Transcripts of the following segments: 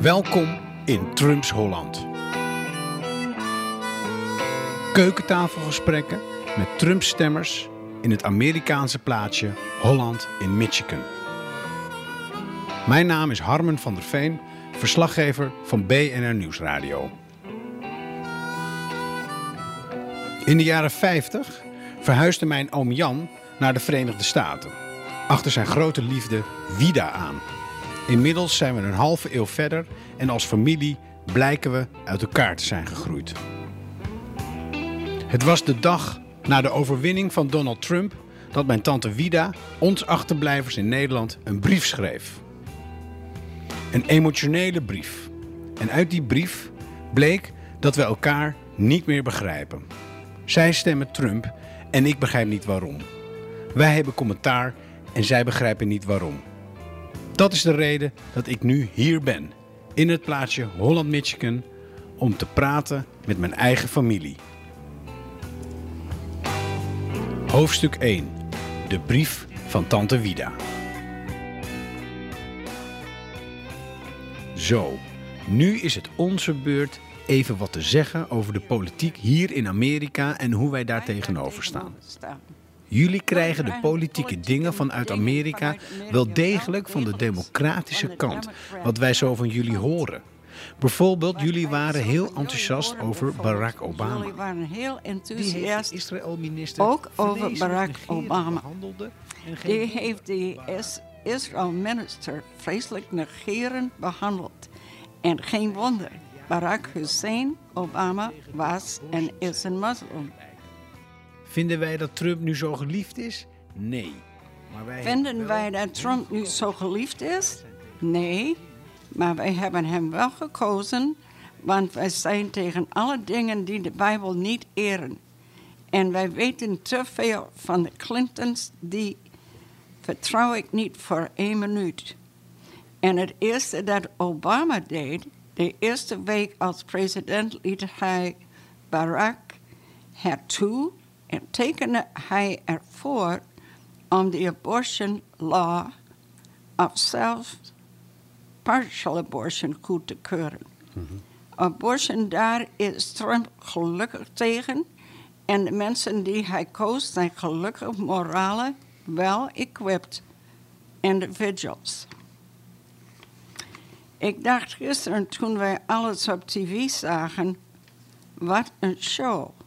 Welkom in Trumps Holland. Keukentafelgesprekken met Trump-stemmers in het Amerikaanse plaatsje Holland in Michigan. Mijn naam is Harmen van der Veen, verslaggever van BNR Nieuwsradio. In de jaren 50 verhuisde mijn oom Jan naar de Verenigde Staten. Achter zijn grote liefde Vida aan. Inmiddels zijn we een halve eeuw verder en als familie blijken we uit elkaar te zijn gegroeid. Het was de dag na de overwinning van Donald Trump dat mijn tante Vida ons achterblijvers in Nederland een brief schreef. Een emotionele brief. En uit die brief bleek dat we elkaar niet meer begrijpen. Zij stemmen Trump en ik begrijp niet waarom. Wij hebben commentaar en zij begrijpen niet waarom. Dat is de reden dat ik nu hier ben, in het plaatsje Holland, Michigan, om te praten met mijn eigen familie. Hoofdstuk 1. De brief van Tante Vida. Zo, nu is het onze beurt even wat te zeggen over de politiek hier in Amerika en hoe wij daar tegenover staan. Jullie krijgen de politieke dingen vanuit Amerika wel degelijk van de democratische kant, wat wij zo van jullie horen. Bijvoorbeeld, jullie waren heel enthousiast over Barack Obama. Jullie waren heel Die enthousiast. Israël-minister Ook over Barack Obama. behandelde en geen Die heeft de Is- Israël-minister vreselijk negerend behandeld. En geen wonder, Barack Hussein Obama was en is een moslim. Vinden wij dat Trump nu zo geliefd is? Nee. Maar wij Vinden wij dat Trump nu zo geliefd is? Nee, maar wij hebben hem wel gekozen, want wij zijn tegen alle dingen die de Bijbel niet eren. En wij weten te veel van de Clintons, die vertrouw ik niet voor één minuut. En het eerste dat Obama deed, de eerste week als president liet hij Barack hertoe en tekende hij ervoor om de abortion law of zelfs partial abortion goed te keuren. Abortion, daar is Trump gelukkig tegen. En de mensen die hij koos zijn gelukkig morale, well-equipped individuals. Ik dacht gisteren toen wij alles op tv zagen, wat een show.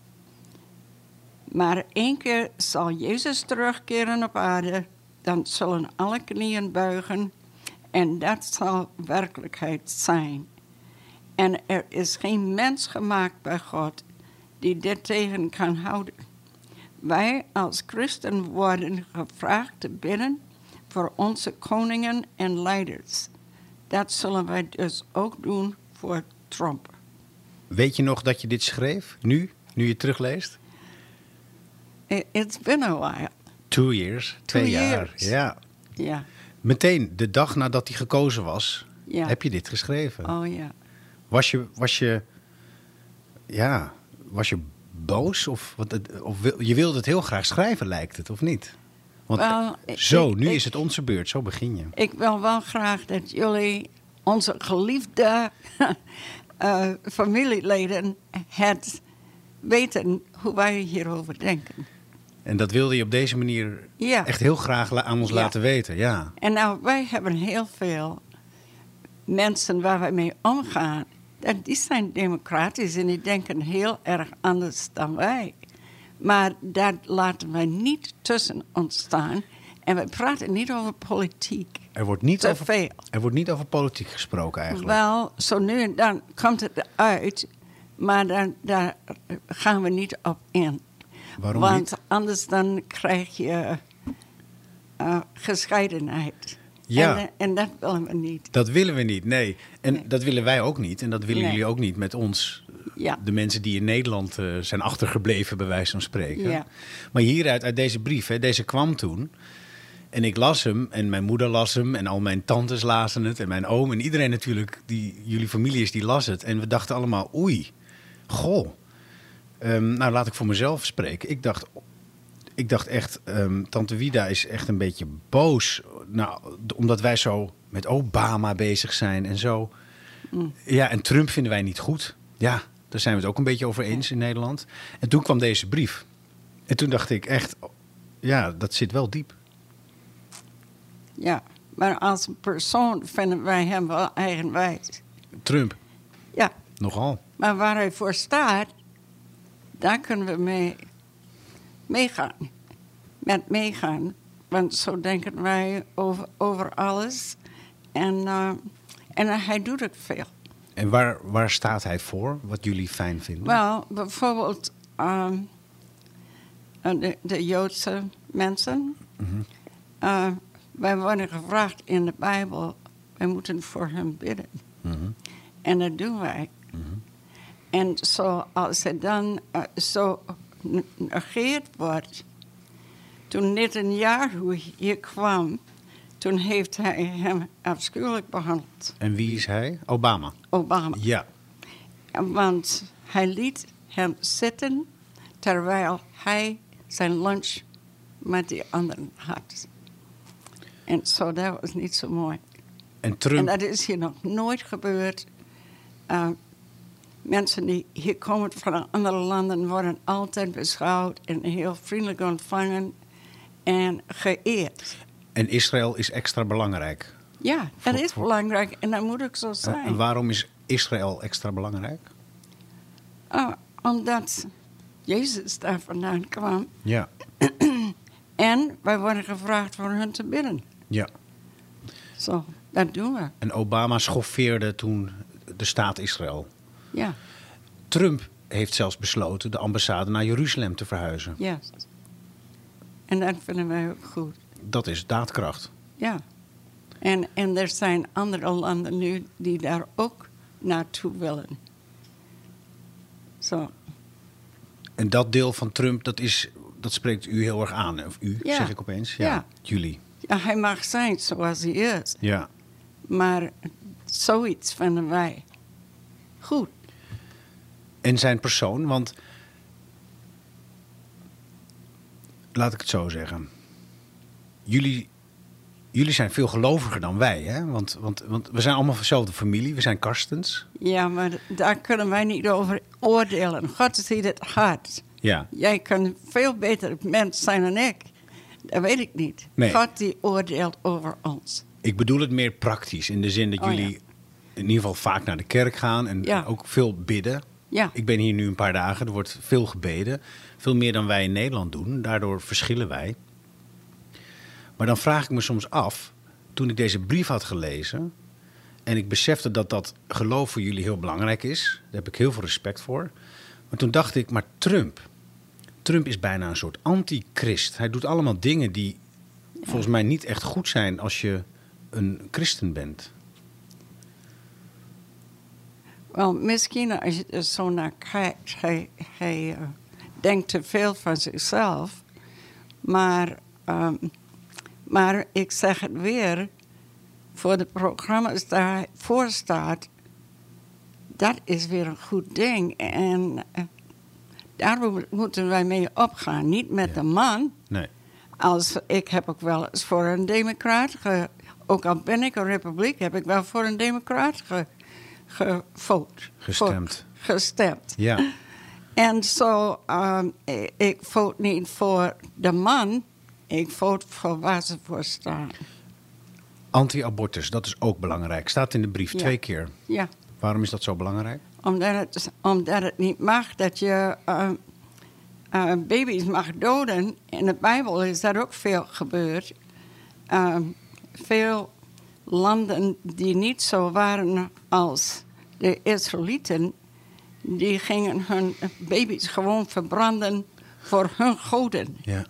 Maar één keer zal Jezus terugkeren op aarde, dan zullen alle knieën buigen en dat zal werkelijkheid zijn. En er is geen mens gemaakt bij God die dit tegen kan houden. Wij als christen worden gevraagd te bidden voor onze koningen en leiders. Dat zullen wij dus ook doen voor Trump. Weet je nog dat je dit schreef? Nu? Nu je terugleest? It's been a while. Two years. Twee Two jaar. years. Ja. Ja, Meteen de dag nadat hij gekozen was, Ja. heb je dit geschreven. oh ja. Was je, was je, ja, was je boos? Of, wat, het- of je wilde het heel graag schrijven, lijkt het, of niet? Want ik- zo, ik- nu ik- is het onze beurt. Zo begin je. Ik wil wel graag dat jullie, onze geliefde eh, familieleden, het weten hoe wij hierover denken. En dat wilde je op deze manier Ja. echt heel graag aan ons Ja. laten weten. Ja. En nou, wij hebben heel veel mensen waar wij mee omgaan. Dat, die zijn democratisch en die denken heel erg anders dan wij. Maar dat laten wij niet tussen ons staan. En we praten niet over politiek. Er wordt niet Te over, veel. Er wordt niet over politiek gesproken eigenlijk. Wel, zo nu en dan komt het eruit, maar dan, daar gaan we niet op in. Waarom Want niet? anders dan krijg je eh, gescheidenheid. Ja. En, eh, en dat willen we niet. Dat willen we niet, nee. En Nee. dat willen wij ook niet. En dat willen Nee. jullie ook niet met ons. Ja. De mensen die in Nederland eh, zijn achtergebleven, bij wijze van spreken. Ja. Maar hieruit, uit deze brief, hè, deze kwam toen. En ik las hem en mijn moeder las hem en al mijn tantes lazen het en mijn oom en iedereen natuurlijk, die jullie familie is, die las het. En we dachten allemaal, oei, goh. Ehm, nou, laat ik voor mezelf spreken. Ik dacht, ik dacht echt, ehm, tante Vida is echt een beetje boos. Nou, omdat wij zo met Obama bezig zijn en zo. Ja, en Trump vinden wij niet goed. Ja, daar zijn we het ook een beetje over eens in Nederland. En toen kwam deze brief. En toen dacht ik echt, ja, dat zit wel diep. Ja, maar als persoon vinden wij hem wel eigenwijs. Trump, Ja, nogal. maar waar hij voor staat, daar kunnen we mee meegaan. Met meegaan. Want zo denken wij over, over alles. En, eh, en hij doet ook veel. En waar, waar staat hij voor, wat jullie fijn vinden? Wel, bijvoorbeeld ehm, eh, de, de Joodse mensen. Eh, wij worden gevraagd in de Bijbel, wij moeten voor hen bidden. Mhm. En dat doen wij. En zo, als het dan eh, zo negeerd wordt. Toen net een jaar hier kwam, toen heeft hij hem afschuwelijk behandeld, En wie is hij? Obama. Obama. Ja. Want hij liet hem zitten terwijl hij zijn lunch met die anderen had. En zo, dat was niet zo mooi. En En Trump, dat is hier nog nooit gebeurd. Uh, mensen die hier komen van andere landen worden altijd beschouwd en heel vriendelijk ontvangen en geëerd. en Israël is extra belangrijk. Ja, dat is belangrijk en dat moet ook zo En zijn. waarom is Israël extra belangrijk? Ah, omdat Jezus daar vandaan kwam Ja. en wij worden gevraagd voor hen te bidden. ja. Zo, dat doen we. En Obama schoffeerde toen de staat Israël. Ja, Trump heeft zelfs besloten de ambassade naar Jeruzalem te verhuizen. yes. En dat vinden wij ook goed. Dat is daadkracht. Ja. En, en er zijn andere landen nu die daar ook naartoe willen. Zo, En dat deel van Trump, dat, is, dat spreekt u heel erg aan. Of u, Ja. zeg ik opeens. Ja. Ja. Jullie. ja, hij mag zijn zoals hij is. Ja. Maar zoiets vinden wij goed. En zijn persoon, want... Laat ik het zo zeggen. Jullie, jullie zijn veel geloviger dan wij, hè? Want, want, want we zijn allemaal van dezelfde familie. We zijn Karstens. Ja, maar daar kunnen wij niet over oordelen. God ziet het hart. Ja. Jij kunt veel beter mens zijn dan ik. Dat weet ik niet. Nee. God die oordeelt over ons. Ik bedoel het meer praktisch. In de zin dat Oh, ja. jullie in ieder geval vaak naar de kerk gaan. En Ja. ook veel bidden. Ja. Ik ben hier nu een paar dagen. Er wordt veel gebeden. Veel meer dan wij in Nederland doen. Daardoor verschillen wij. Maar dan vraag ik me soms af. Toen ik deze brief had gelezen. En ik besefte dat dat geloof voor jullie heel belangrijk is. Daar heb ik heel veel respect voor. Maar toen dacht ik, maar Trump. Trump is bijna een soort antichrist. Hij doet allemaal dingen die volgens mij niet echt goed zijn als je een christen bent. Wel, misschien als je er zo naar kijkt, hij, hij eh, denkt te veel van zichzelf. Maar, ehm, maar ik zeg het weer, voor de programma's daar hij voor staat, dat is weer een goed ding. En eh, daar mo- moeten wij mee opgaan. Niet met Ja. de man. Nee. Als, ik heb ook wel eens voor een democraat, ge, ook al ben ik een republiek, heb ik wel voor een democraat ge, gevoot. Gestemd. Gestemd. Ja. En zo, ehm, ik, ik vote niet voor de man, ik vote voor waar ze voor staan. Anti-abortus, dat is ook belangrijk. Staat in de brief Ja. twee keer. Ja, Waarom is dat zo belangrijk? omdat het, omdat het niet mag dat je ehm, eh, baby's mag doden. In de Bijbel is dat ook veel gebeurd. Ehm, veel landen die niet zo waren als de Israëlieten, die gingen hun baby's gewoon verbranden voor hun goden. Ja.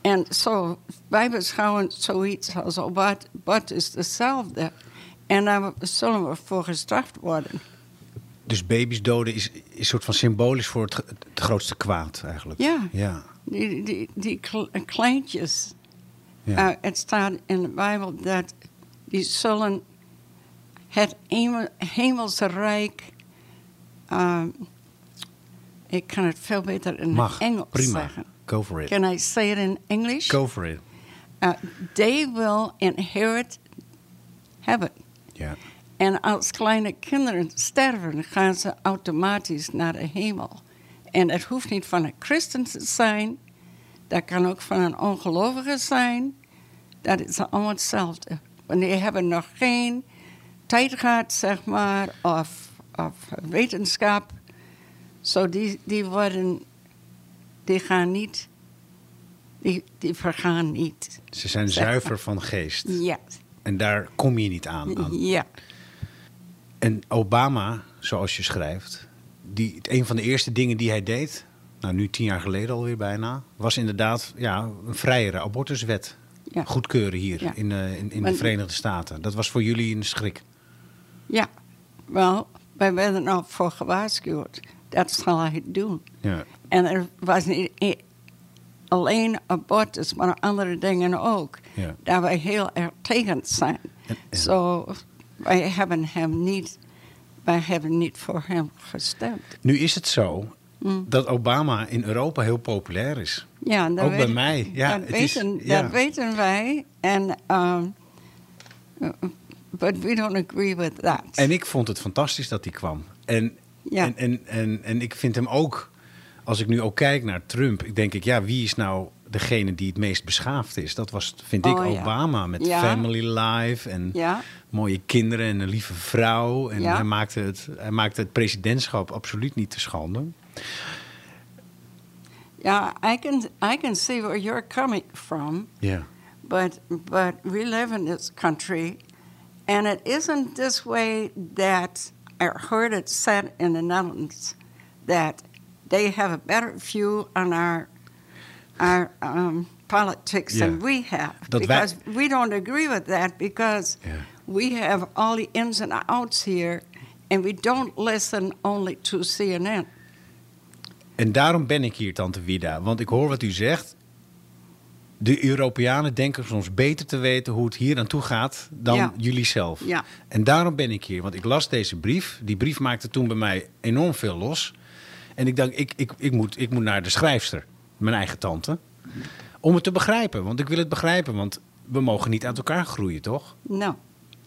En zo, wij beschouwen zoiets als wat, wat is hetzelfde. En daar zullen we voor gestraft worden. Dus baby's doden is, is een soort van symbolisch voor het, het grootste kwaad eigenlijk. Ja. Ja. Die, die, die kle- kleintjes. ja. Eh, het staat in de Bijbel dat die zullen het hemel- hemelse rijk. ehm, ik kan het veel beter in Mag. Engels Prima. zeggen. Go for it. Can I say it in English? Go for it. Uh, they will inherit heaven. Ja. En als kleine kinderen sterven, gaan ze automatisch naar de hemel. En het hoeft niet van een christen te zijn. Dat kan ook van een ongelovige zijn. Dat is allemaal hetzelfde. Want die hebben nog geen tijd gehad, zeg maar, of, of wetenschap. Zo die, die worden, die gaan niet, die, die vergaan niet. Ze zijn maar. zuiver van geest. Ja, En daar kom je niet aan. aan. ja, En Obama, zoals je schrijft, die, een van de eerste dingen die hij deed, nou nu tien jaar geleden alweer bijna, was inderdaad ja, een vrijere abortuswet ja. goedkeuren hier Ja. in, eh, in, in de Verenigde Staten. Dat was voor jullie een schrik. Ja, wel, wij werden er voor gewaarschuwd. Dat zal hij doen. Ja. En er was niet e- alleen abortus, maar andere dingen ook. Ja. Daar wij heel erg tegen zijn. Zo, wij hebben hem niet, wij hebben niet voor hem gestemd. Nu is het zo Mm. dat Obama in Europa heel populair is. Ja, dat Ook bij mij. Ja, dat, het is- weten, ja. dat weten wij. En, um, but we don't agree with that. En ik vond het fantastisch dat hij kwam. En, Ja. en, en, en, en ik vind hem ook, als ik nu ook kijk naar Trump, ik denk ik, ja, wie is nou degene die het meest beschaafd is? Dat was, vind ik, Oh, ja. Obama met Ja. Family Life en mooie kinderen en een lieve vrouw. En hij, maakte het, hij maakte het presidentschap absoluut niet te schande. Yeah, I can I can see where you're coming from, Ja. but but we live in this country, and it isn't this way that I heard it said in the Netherlands that they have a better view on our our um, politics Yeah. than we have wij- because we don't agree with that because Yeah. we have all the ins and outs here, and we don't listen only to CNN. En daarom ben ik hier, Tante Vida. Want ik hoor wat u zegt. De Europeanen denken soms beter te weten hoe het hier aan toe gaat dan Ja. jullie zelf. Ja. En daarom ben ik hier. Want ik las deze brief. Die brief maakte toen bij mij enorm veel los. En ik dacht, ik, ik, ik, moet, ik moet naar de schrijfster, mijn eigen tante. Om het te begrijpen. Want ik wil het begrijpen. Want we mogen niet uit elkaar groeien, toch? No.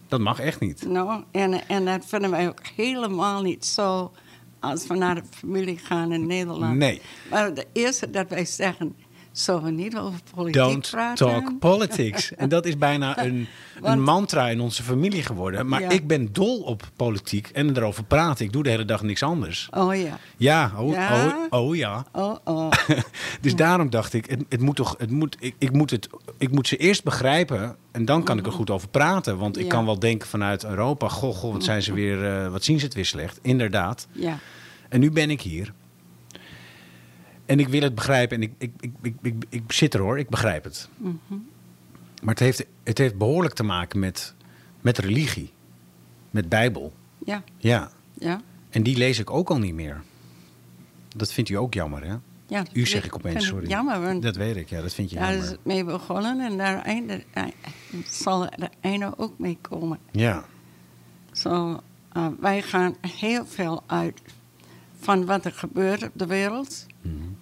Dat mag echt niet. Nou, en, en dat vinden wij ook helemaal niet zo als we naar de familie gaan in Nederland. Nee. Maar de eerste dat wij zeggen, zullen we niet over politiek Don't praten? talk politics. en dat is bijna een, een mantra in onze familie geworden. Maar Ja. ik ben dol op politiek en erover praten. Ik doe de hele dag niks anders. Oh ja. Ja, oh Ja? oh, oh ja. Oh, oh. dus daarom dacht ik, het, het moet toch, het moet, ik, ik, moet het, ik moet ze eerst begrijpen en dan kan ik er goed over praten. Want ik kan wel denken vanuit Europa, goh, goh wat, zijn ze weer, eh, wat zien ze het weer slecht. Inderdaad. ja. En nu ben ik hier. En ik wil het begrijpen. En ik, ik, ik, ik, ik, ik zit er hoor, ik begrijp het. Maar het heeft, het heeft behoorlijk te maken met, met religie. Met Bijbel. Ja. Ja. Ja. En die lees ik ook al niet meer. Dat vindt u ook jammer, hè? ja. U zeg ik opeens, sorry. Jammer, want Dat weet ik, ja, dat vind je daar is jammer. het mee begonnen en daar einde, zal het einde ook mee komen. Ja. Zo, eh, wij gaan heel veel uit van wat er gebeurt op de wereld.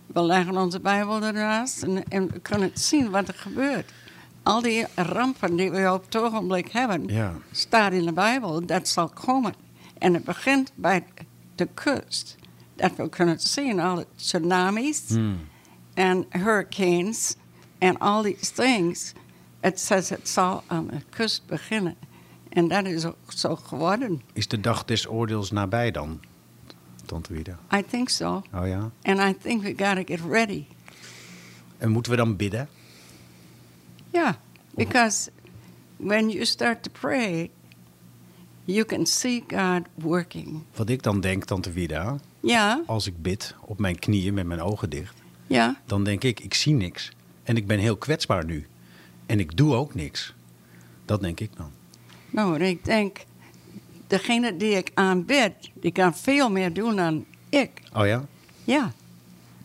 We leggen onze Bijbel ernaast en, en we kunnen zien wat er gebeurt. Al die rampen die we op het ogenblik hebben, Ja. staat in de Bijbel, dat zal komen. En het begint bij de kust. Dat we kunnen zien, alle tsunamis Hmm. en hurricanes en all these things. Het says het zal aan de kust beginnen. En dat is ook zo geworden. Is de dag des oordeels nabij dan, Tante Wieda? I think so. Oh ja. And I think we got to get ready. En moeten we dan bidden? Yeah, because when you start to pray, you can see God working. Wat ik dan denk, Tante Wieda, Ja, als ik bid op mijn knieën met mijn ogen dicht, ja, dan denk ik, ik zie niks. En ik ben heel kwetsbaar nu. En ik doe ook niks. Dat denk ik dan. nou, ik denk, degene die ik aanbid, die kan veel meer doen dan ik. Oh ja? Ja,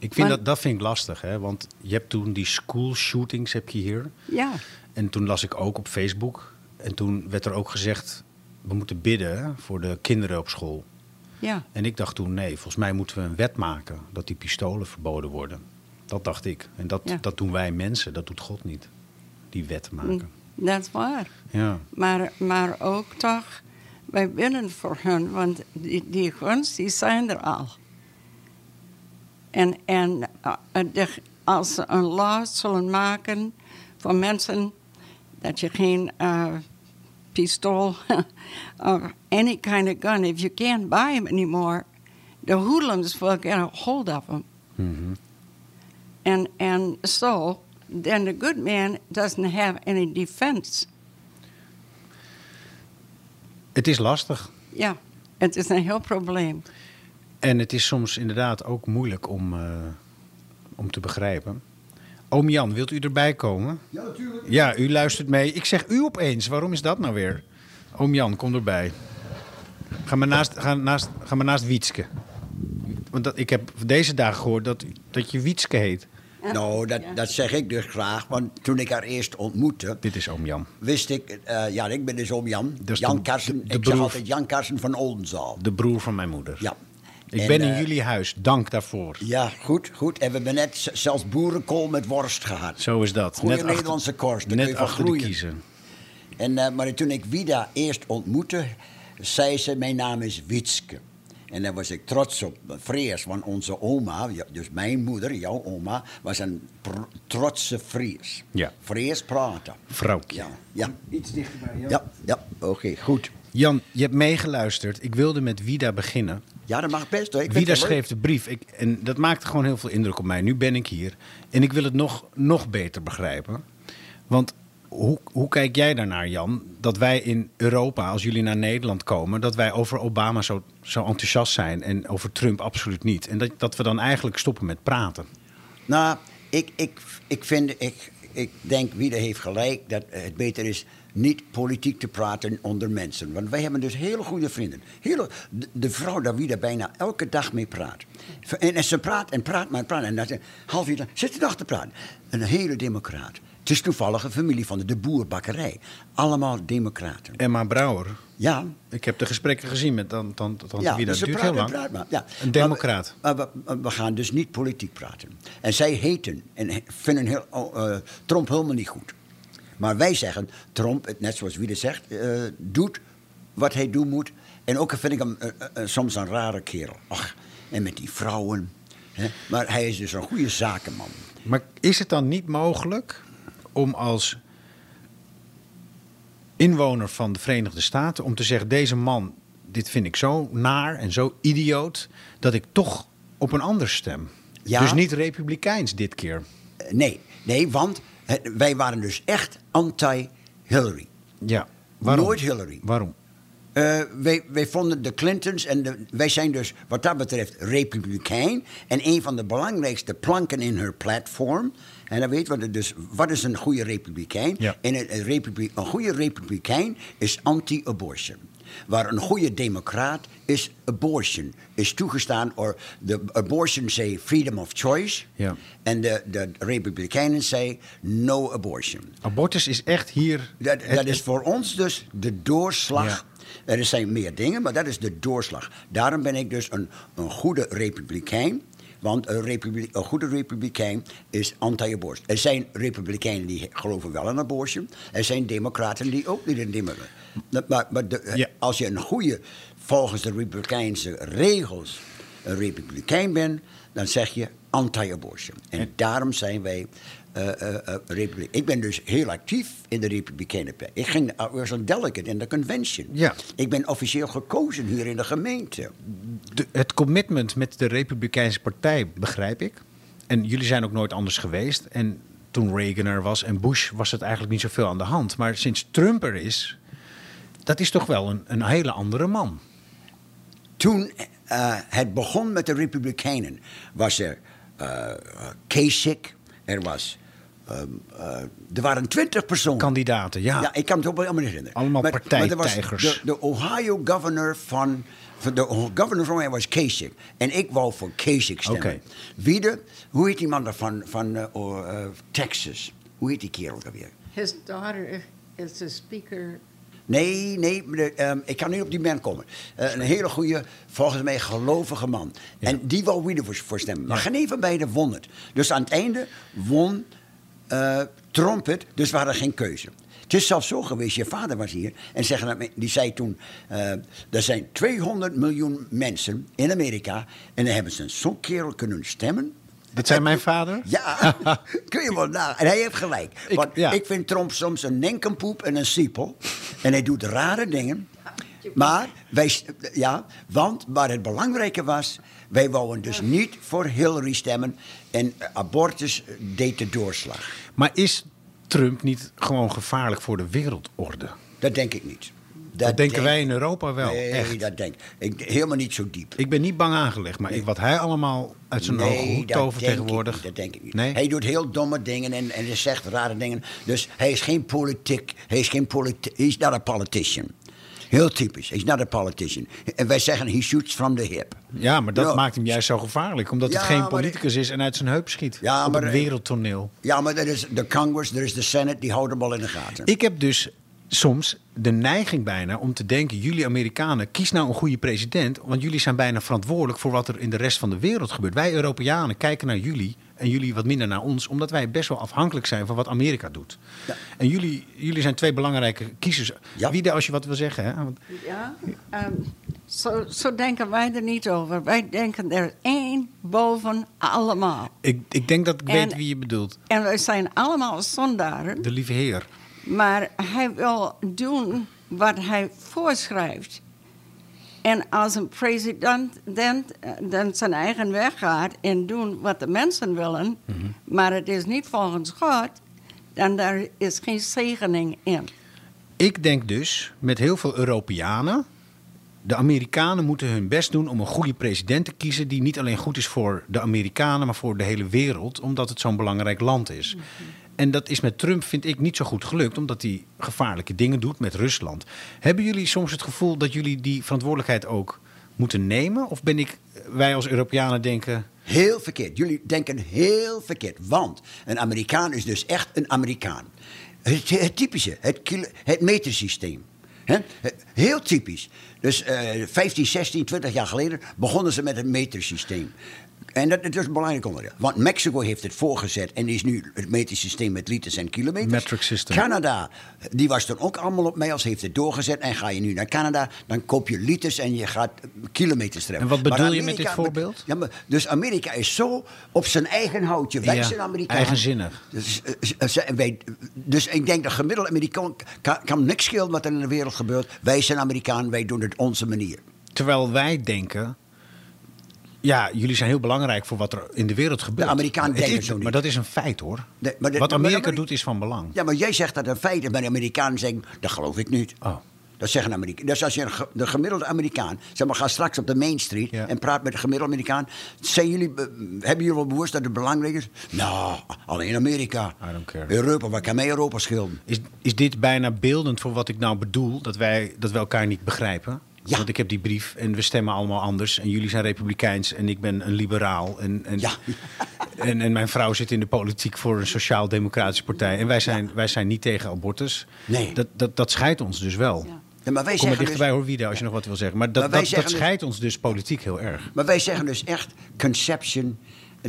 Ik vind Maar- dat, dat vind ik lastig, hè? Want je hebt toen die school shootings heb je hier. ja, En toen las ik ook op Facebook. En toen werd er ook gezegd, we moeten bidden voor de kinderen op school. ja. En ik dacht toen, nee, volgens mij moeten we een wet maken dat die pistolen verboden worden. Dat dacht ik. En dat, Ja. dat doen wij mensen, dat doet God niet. Die wet maken. Dat is waar. Ja. Maar, maar ook toch wij bidden voor hun, want die, die guns die zijn er al. En, en uh, de, als ze een law zullen maken voor mensen dat je geen uh, pistool or any kind of gun, if you can't buy them anymore, the hoodlums will get a hold of them. Mhm. And, and so, then the good man doesn't have any defense. Het is lastig. Ja, het is een heel probleem. En het is soms inderdaad ook moeilijk om, eh, om te begrijpen. Oom Jan, wilt u erbij komen? Ja, natuurlijk. Ja, u luistert mee. Ik zeg u opeens. Waarom is dat nou weer? Oom Jan, kom erbij. Ga maar naast, ga naast, ga maar naast Wietske. Want dat, ik heb deze dagen gehoord dat, dat je Wietske heet. Nou, dat, dat zeg ik dus graag. Want toen ik haar eerst ontmoette, Dit is oom Jan. wist ik... eh, ja, ik ben dus oom Jan. Dus Jan de- Karsen. de- de ik zeg altijd Jan Karsen van Oldenzaal. De broer van mijn moeder. Ja. Ik En, ben in eh, jullie huis. Dank daarvoor. Ja, goed, goed. En we hebben net zelfs boerenkool met worst gehad. Zo is dat. Goeie Net achter- Nederlandse korst. daar kun je Net van achter groeien. kiezen. En, eh, maar toen ik Vida eerst ontmoette, zei ze: Mijn naam is Witske. En daar was ik trots op. Fries, want onze oma, ja, dus mijn moeder, jouw oma, was een pr- trotse Fries. Ja. Fries praten. Vrouwtje. Ja, ja, Iets dichterbij, ja, ja. oké, goed. Jan, je hebt meegeluisterd. Ik wilde met Vida beginnen. Ja, dat mag best hoor. Ik Vida schreef de brief. Ik, en dat maakte gewoon heel veel indruk op mij. Nu ben ik hier. En ik wil het nog, nog beter begrijpen. Want hoe, hoe kijk jij daarnaar, Jan? Dat wij in Europa, als jullie naar Nederland komen... dat wij over Obama zo, zo enthousiast zijn... en over Trump absoluut niet. En dat, dat we dan eigenlijk stoppen met praten. Nou, ik, ik, ik vind, ik, ik denk, wie heeft gelijk dat het beter is niet politiek te praten onder mensen. Want wij hebben dus hele goede vrienden. Hele, de, vrouw daar wie daar bijna elke dag mee praat. En, en ze praat en praat maar praat. En dan half uur zit de dag te praten. Een hele democraat. Het is toevallig een familie van de, de boerbakkerij. Allemaal democraten. Emma Brouwer. Ja, Ik heb de gesprekken gezien met tante, tante, tante ja, Vida. Dat duurt heel lang. maar, ja. Een democraat. Maar, we, maar we- we gaan dus niet politiek praten. En zij heten en vinden heel, oh, eh, Trump helemaal niet goed. Maar wij zeggen, Trump, net zoals wie zegt, eh, doet wat hij doen moet. En ook vind ik hem eh, soms een rare kerel. Ach, en met die vrouwen. Hè. Maar hij is dus een goede zakenman. Maar is het dan niet mogelijk om als inwoner van de Verenigde Staten om te zeggen: deze man, dit vind ik zo naar en zo idioot dat ik toch op een ander stem. Ja. Dus niet republikeins dit keer. Eh, nee, nee, want wij waren dus echt anti-Hillary. Ja. Waarom? Nooit Hillary. Waarom? Eh, wij, wij vonden de Clintons en de, wij zijn dus wat dat betreft republikein. En een van de belangrijkste planken in hun platform. En dan weten we dus, wat is een goede republikein? Ja. En een, een, een goede republikein is anti-abortion. Waar een goede democraat is abortion. Is toegestaan, or de abortion say freedom of choice. Ja. En de, de republikeinen say no abortion. Abortus is echt hier. Dat, is voor ons dus de doorslag. Ja. Er zijn meer dingen, maar dat is de doorslag. Daarom ben ik dus een, een goede republikein. Want een, een goede republikein is anti-abortus. Er zijn republikeinen die geloven wel in abortion. Er zijn democraten die ook niet in democraten. Maar, maar de- Ja. als je een goede, volgens de republikeinse regels, een republikein bent, dan zeg je anti-abortion. En daarom zijn wij republiek. Ik ben dus heel actief in de Republikeinen Partij. Ik ging was een delegate in de convention. Ja. Ik ben officieel gekozen hier in de gemeente. de- het commitment met de Republikeinse Partij begrijp ik. En jullie zijn ook nooit anders geweest. En toen Reagan er was en Bush was het eigenlijk niet zoveel aan de hand. Maar sinds Trump er is, dat is toch wel een, een hele andere man. Toen eh, het begon met de Republikeinen, was er eh Kasich, er was. ehm, eh, er waren twintig personen. Kandidaten, ja. Ja, ik kan het ook wel helemaal niet herinneren. Allemaal maar er was partijtijgers. De, de Ohio governor van. van de governor van mij was Kasich. En ik wou voor Kasich stemmen. Wie de, hoe heet die man daar van, van eh, eh, Texas? Hoe heet die kerel ook alweer? His daughter is the speaker. Nee, nee, meneer, ehm, ik kan niet op die man komen. Eh, een hele goede, volgens mij gelovige man. En die wou wie ervoor voor stemmen. Maar geen een van beiden won het. Dus aan het einde won eh Trump het, dus we hadden geen keuze. Het is zelfs zo geweest, je vader was hier en zeggen, die zei toen: eh, er zijn 200 miljoen mensen in Amerika en dan hebben ze zo'n kerel kunnen stemmen. Dit zijn mijn vader? Ja, kun je wel na. En hij heeft gelijk. Ik- Want ja. ik vind Trump soms een nenkenpoep en een siepel. En hij doet rare dingen. Maar, wij, ja, want waar het belangrijke was... wij wouden dus niet voor Hillary stemmen... en abortus deed de doorslag. Maar is Trump niet gewoon gevaarlijk voor de wereldorde? Dat denk ik niet. Dat, denken denk- wij in Europa wel, Nee, echt. dat denk ik. Helemaal niet zo diep. Ik ben niet bang aangelegd, maar ik, wat hij allemaal uit zijn ogen tovert denk ik tegenwoordig... dat denk ik niet. Nee? Hij doet heel domme dingen en, en hij zegt rare dingen. Dus hij is geen politiek. Hij is geen politiek. He's not a politician. Heel typisch. He's not a politician. En wij zeggen he shoots from the hip. Ja, maar dat maakt hem juist zo gevaarlijk. Omdat het geen politicus is en uit zijn heup schiet. Ja, op maar- een wereldtoneel. Ja, maar er is de Congress, er is de Senate, die houden hem al in de gaten. Ik heb dus soms de neiging bijna om te denken... jullie Amerikanen, kies nou een goede president... want jullie zijn bijna verantwoordelijk voor wat er in de rest van de wereld gebeurt. Wij Europeanen kijken naar jullie en jullie wat minder naar ons... omdat wij best wel afhankelijk zijn van wat Amerika doet. Ja. En jullie, jullie zijn twee belangrijke kiezers. Ja. Wie daar als je wat wil zeggen, hè? Want Ja, ehm, zo, zo denken wij er niet over. Wij denken er één boven allemaal. ik, ik denk dat ik En- weet wie je bedoelt. En wij zijn allemaal zondaren. De lieve heer. Maar hij wil doen wat hij voorschrijft. En als een president dan, dan zijn eigen weg gaat en doen wat de mensen willen, maar het is niet volgens God, dan daar is geen zegening in. Ik denk dus, met heel veel Europeanen... de Amerikanen moeten hun best doen om een goede president te kiezen... die niet alleen goed is voor de Amerikanen, maar voor de hele wereld... omdat het zo'n belangrijk land is. En dat is met Trump, vind ik, niet zo goed gelukt... omdat hij gevaarlijke dingen doet met Rusland. Hebben jullie soms het gevoel dat jullie die verantwoordelijkheid ook moeten nemen? Of ben ik, wij als Europeanen denken... Heel verkeerd. Jullie denken heel verkeerd. Want een Amerikaan is dus echt een Amerikaan. Het, typische, het, het metersysteem. Heel typisch. Dus eh 15, 16, 20 jaar geleden begonnen ze met het metersysteem. En dat, dat is een belangrijk onderdeel. Want Mexico heeft het voorgezet en is nu het metersysteem met liters en kilometers. Metric system. Canada, die was toen ook allemaal op mijls, heeft het doorgezet. En ga je nu naar Canada, dan koop je liters en je gaat eh, kilometers treffen. En wat bedoel je met dit voorbeeld? Ja, maar, dus Amerika is zo op zijn eigen houtje. Wij Ja, zijn Amerikaan. eigenzinnig. Dus, eh, eh, zij- wij, dus ik denk dat gemiddelde Amerikaan kan, kan niks schelen wat er in de wereld gebeurt. Wij zijn Amerikaan, wij doen het onze manier. Terwijl wij denken... Ja, jullie zijn heel belangrijk voor wat er in de wereld gebeurt. De Amerikanen Het is- denken zo niet. Maar dat is een feit, hoor. Maar de- wat maar Amerika Ameri- doet is van belang. Ja, maar jij zegt dat een feit is, maar de Amerikanen zeggen, dat geloof ik niet. Oh. Dat zeggen Amerikanen. Dus als je een de gemiddelde Amerikaan, zeg maar, ga straks op de Main Street Ja. en praat met de gemiddelde Amerikaan. Zijn jullie, be- hebben jullie wel bewust dat het belangrijk is? Nou, alleen Amerika. I don't care. Europa, wat kan mij Europa schelen? Is, is dit bijna beeldend voor wat ik nou bedoel? Dat wij, dat we elkaar niet begrijpen? Ja. Want ik heb die brief en we stemmen allemaal anders. En jullie zijn republikeins en ik ben een liberaal. En, en, Ja. en, en mijn vrouw zit in de politiek voor een sociaal-democratische partij. En wij zijn, wij zijn niet tegen abortus. Nee. Dat, dat, dat scheidt ons dus wel. Ja. Ja, maar wij Kom maar zeggen dichterbij dus, hoor, Wiede, als je nog wat wil zeggen. Maar dat, Maar dat, dus- scheidt ons dus politiek heel erg. maar wij zeggen dus echt conception.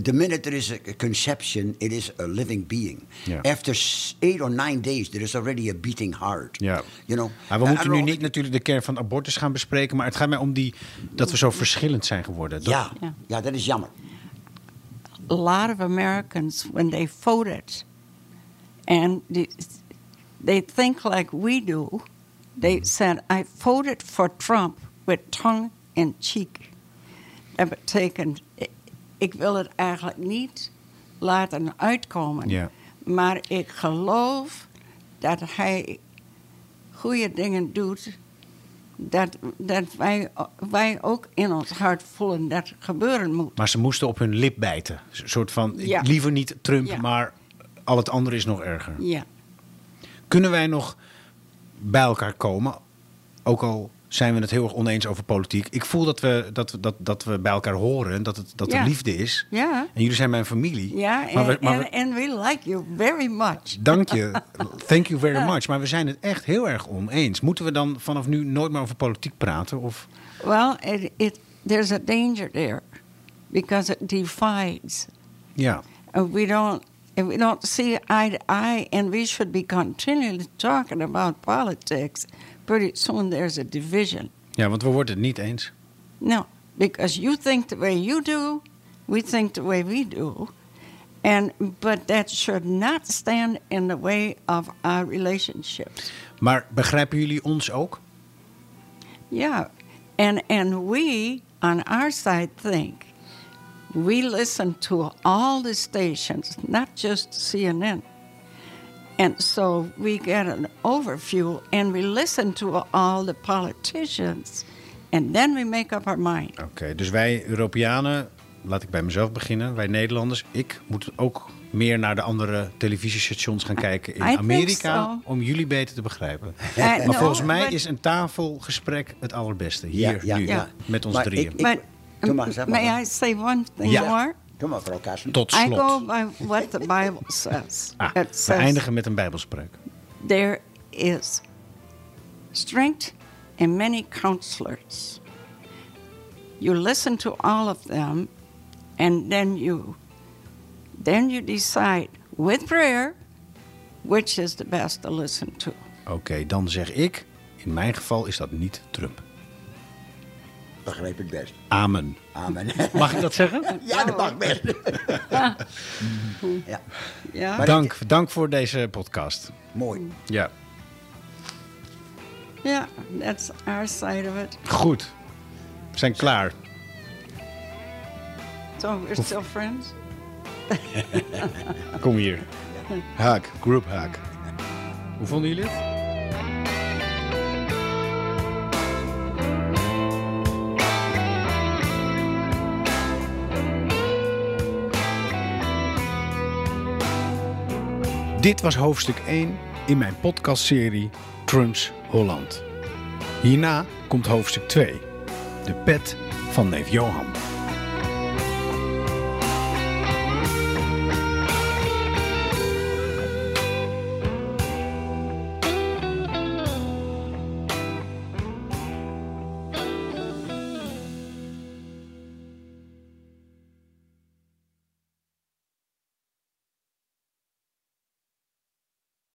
The minute there is a conception, it is a living being. Ja. After s- eight or nine days, there is already a beating heart. Ja. You know? Maar we moeten nu niet natuurlijk de kern van abortus gaan bespreken. Maar het gaat mij om die, dat we zo verschillend zijn geworden. Dat- Ja, Ja. ja, dat is jammer. a lot of Americans, when they voted, and they, they think like we do, they said, I voted for Trump with tongue in cheek. Betekent, ik- wil het eigenlijk niet laten uitkomen. Ja. Maar ik geloof dat hij goede dingen doet. Dat, dat wij, wij ook in ons hart voelen dat het gebeuren moet. Maar ze moesten op hun lip bijten. Een soort van, Ja. liever niet Trump, Ja. maar al het andere is nog erger. Ja. Kunnen wij nog bij elkaar komen? Ook al zijn we het heel erg oneens over politiek. Ik voel dat we, dat, we- dat, dat we bij elkaar horen. en Dat, het, dat Ja. er liefde is. Ja. En jullie zijn mijn familie. Ja, we, en, we- en we like you very much. Dank je. Thank you very much. Maar we zijn het echt heel erg oneens. Moeten we dan vanaf nu nooit meer over politiek praten? Of... Well, it, it, there's a danger there because it divides. Ja. And we don't, if we don't see eye to eye, and we should be continually talking about politics, pretty soon there's a division. Ja, want we worden het niet eens. No, because you think the way you do, we think the way we do. And but that should not stand in the way of our relationships. Maar begrijpen jullie ons ook? Yeah. And and we on our side think we listen to all the stations, not just CNN. And so we get an overview and we listen to all the politicians and then we make up our mind. Oké, dus wij Europeanen, laat ik bij mezelf beginnen, wij Nederlanders, ik moet ook meer naar de andere televisiestations gaan kijken in I Amerika so. om jullie beter te begrijpen. Uh, Maar no, volgens mij but- is een tafelgesprek het allerbeste hier Ja, ja, nu ja. met ons Maar drieën. ik- Doe maar, zeg maar. may I say one thing more? Maar, mevrouw. Tot I go slot. by what the Bible says. Ah, it we says eindigen met een bijbelspreuk. there is strength in many counselors. You listen to all of them, and then you then you decide with prayer which is the best to listen to. Oké, dan zeg ik, in mijn geval is dat niet Trump. Begrijp ik best. Amen. Amen. Mag ik dat zeggen? ja, dat mag best. ja. Maar- Dank, dank voor deze podcast. mooi. Ja, yeah, that's our side of it. goed. We zijn klaar. So we're still friends. Kom hier. Haak, group haak. Hoe vonden jullie het? Dit was hoofdstuk 1 in mijn podcastserie Trumps Holland. Hierna komt hoofdstuk 2. De pet van neef Johan.